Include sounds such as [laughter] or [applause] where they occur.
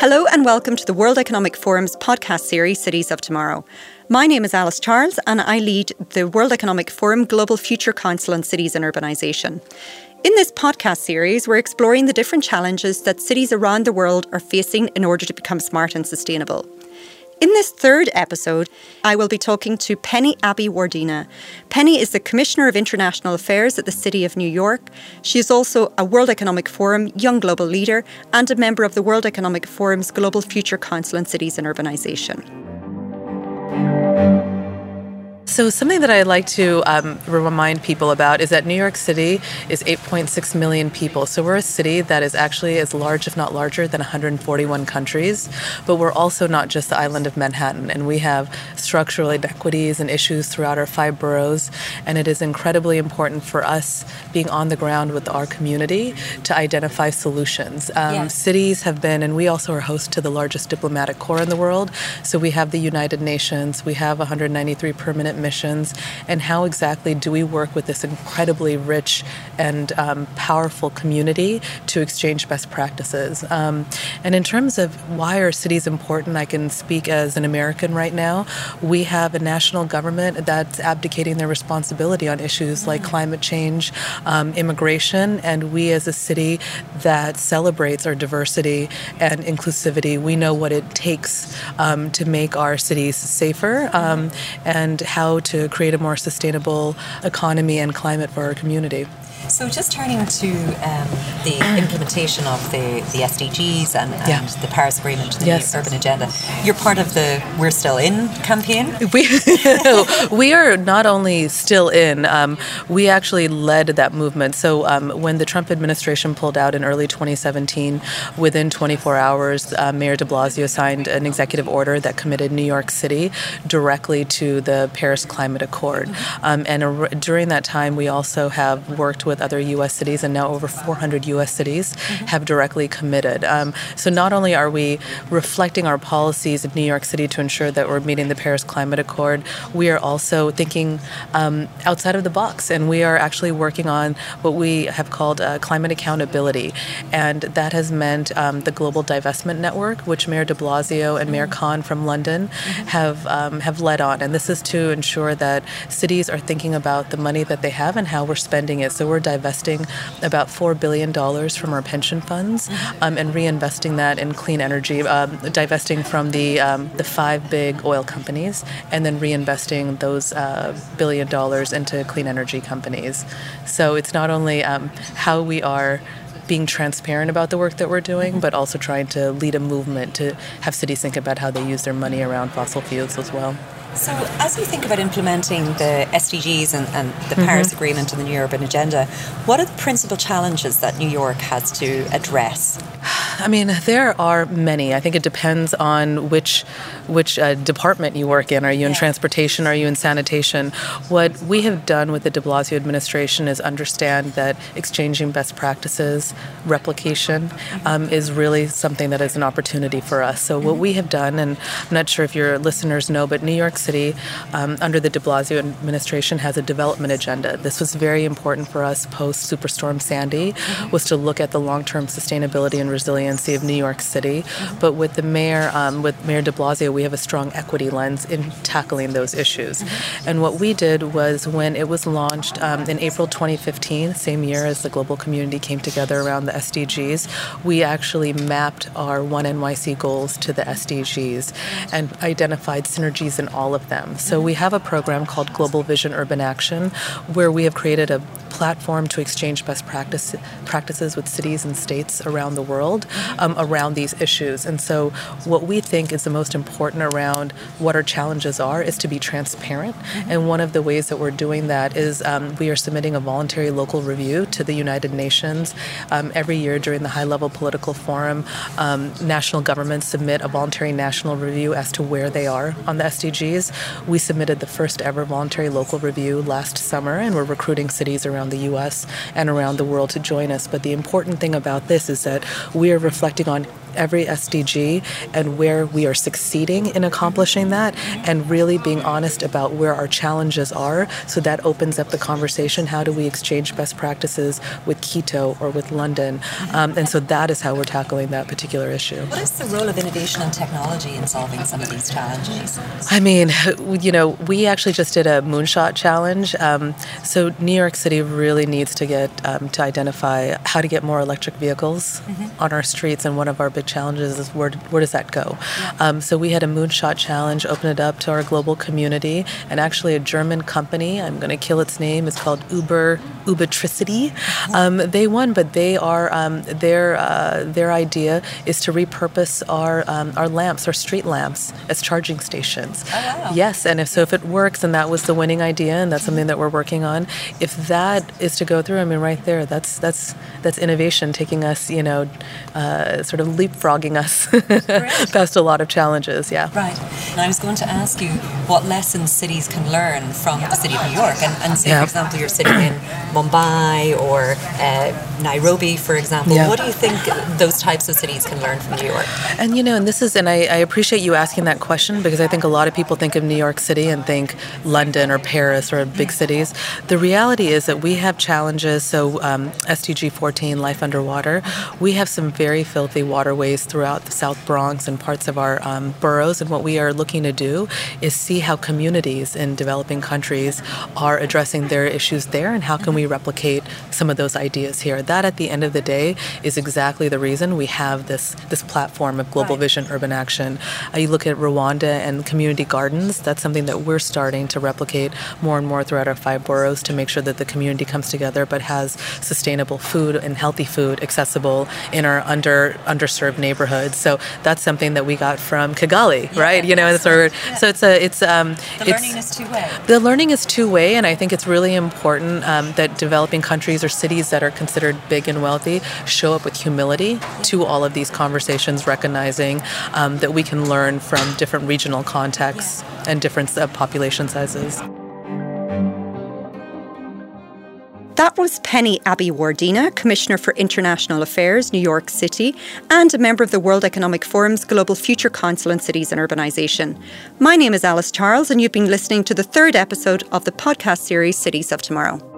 Hello and welcome to the World Economic Forum's podcast series, Cities of Tomorrow. My name is Alice Charles and I lead the World Economic Forum Global Future Council on Cities and Urbanisation. In this podcast series, we're exploring the different challenges that cities around the world are facing in order to become smart and sustainable. In this third episode, I will be talking to Penny Abeywardena. Penny is the Commissioner of International Affairs at the City of New York. She is also a World Economic Forum Young Global Leader and a member of the World Economic Forum's Global Future Council on Cities and Urbanisation. So, something that I like to um, remind people about is that New York City is 8.6 million people. So, we're a city that is actually as large, if not larger, than 141 countries. But we're also not just the island of Manhattan, and we have structural inequities and issues throughout our five boroughs. And it is incredibly important for us being on the ground with our community to identify solutions. Um, yes. Cities have been, and we also are host to the largest diplomatic corps in the world. So, we have the United Nations, we have 193 permanent missions, and how exactly do we work with this incredibly rich and um, powerful community to exchange best practices. Um, and in terms of why are cities important, I can speak as an American right now. We have a national government that's abdicating their responsibility on issues like climate change, um, immigration, and we as a city that celebrates our diversity and inclusivity, we know what it takes um, to make our cities safer um, and how how to create a more sustainable economy and climate for our community. So, just turning to um, the implementation of the, the SDGs and, and yeah. the Paris Agreement, the yes. urban agenda, you're part of the We're Still In campaign? We, [laughs] we are not only still in, um, we actually led that movement. So, um, when the Trump administration pulled out in early 2017, within 24 hours, uh, Mayor de Blasio signed an executive order that committed New York City directly to the Paris Climate Accord. Um, and uh, during that time, we also have worked with other U.S. cities, and now over 400 U.S. cities mm-hmm. have directly committed. Um, so not only are we reflecting our policies in New York City to ensure that we're meeting the Paris Climate Accord, we are also thinking um, outside of the box, and we are actually working on what we have called uh, climate accountability, and that has meant um, the Global Divestment Network, which Mayor De Blasio and mm-hmm. Mayor Khan from London mm-hmm. have um, have led on, and this is to ensure that cities are thinking about the money that they have and how we're spending it. So we're divesting about $4 billion from our pension funds um, and reinvesting that in clean energy, um, divesting from the, um, the five big oil companies and then reinvesting those uh, billion dollars into clean energy companies. So it's not only um, how we are being transparent about the work that we're doing, but also trying to lead a movement to have cities think about how they use their money around fossil fuels as well. So, as you think about implementing the SDGs and, and the mm-hmm. Paris Agreement and the New Urban Agenda, what are the principal challenges that New York has to address? I mean, there are many. I think it depends on which which uh, department you work in. Are you in yeah. transportation? Are you in sanitation? What we have done with the De Blasio administration is understand that exchanging best practices, replication, mm-hmm. um, is really something that is an opportunity for us. So, what mm-hmm. we have done, and I'm not sure if your listeners know, but New York City, um, under the de Blasio administration, has a development agenda. This was very important for us post Superstorm Sandy, mm-hmm. was to look at the long-term sustainability and resiliency of New York City. Mm-hmm. But with the mayor, um, with Mayor de Blasio, we have a strong equity lens in tackling those issues. Mm-hmm. And what we did was when it was launched um, in April 2015, same year as the global community came together around the SDGs, we actually mapped our One NYC goals to the SDGs and identified synergies in all all of them. So we have a program called Global Vision Urban Action where we have created a platform to exchange best practice, practices with cities and states around the world um, around these issues. And so what we think is the most important around what our challenges are is to be transparent. Mm-hmm. And one of the ways that we're doing that is um, we are submitting a voluntary local review to the United Nations um, every year during the high level political forum. Um, national governments submit a voluntary national review as to where they are on the SDGs we submitted the first ever voluntary local review last summer, and we're recruiting cities around the U.S. and around the world to join us. But the important thing about this is that we are reflecting on every SDG and where we are succeeding in accomplishing that, and really being honest about where our challenges are. So that opens up the conversation. How do we exchange best practices with Quito or with London? Um, and so that is how we're tackling that particular issue. What is the role of innovation and technology in solving some of these challenges? I mean, [laughs] you know, we actually just did a moonshot challenge. Um, so New York City really needs to get um, to identify how to get more electric vehicles mm-hmm. on our streets, and one of our big challenges is where where does that go? Yeah. Um, so we had a moonshot challenge, open it up to our global community, and actually a German company. I'm going to kill its name. It's called Uber Ubertricity. Um, they won, but they are um, their uh, their idea is to repurpose our um, our lamps, our street lamps, as charging stations. Oh, wow. Yes, and if so, if it works, and that was the winning idea, and that's something that we're working on. If that is to go through, I mean, right there, that's that's that's innovation taking us, you know, uh, sort of leapfrogging us [laughs] past a lot of challenges. Yeah. Right. And I was going to ask you what lessons cities can learn from the city of New York, and, and say, yeah. for example, you're sitting in [clears throat] Mumbai or uh, Nairobi, for example. Yeah. What do you think those types of cities can learn from New York? And you know, and this is, and I, I appreciate you asking that question because I think a lot of people think of New York City and think London or Paris or big cities. The reality is that we have challenges. So um, SDG 14, life underwater, we have some very filthy waterways throughout the South Bronx and parts of our um, boroughs. And what we are looking to do is see how communities in developing countries are addressing their issues there and how can we replicate some of those ideas here. That at the end of the day is exactly the reason we have this this platform of Global right. Vision Urban Action. Uh, you look at Rwanda and community gardens, that's something that we're starting to replicate more and more throughout our five boroughs to make sure that the community comes together but has sustainable food and healthy food accessible in our under underserved neighborhoods. So that's something that we got from Kigali, yeah, right? You know, so, yeah. so it's a it's um the it's, learning is two way. The learning is two way, and I think it's really important um, that developing countries or cities that are considered big and wealthy show up with humility to all of these conversations, recognizing um, that we can learn from different regional contexts and different uh, population sizes. That was Penny Abeywardena, Commissioner for International Affairs, New York City, and a member of the World Economic Forum's Global Future Council on Cities and Urbanisation. My name is Alice Charles, and you've been listening to the third episode of the podcast series Cities of Tomorrow.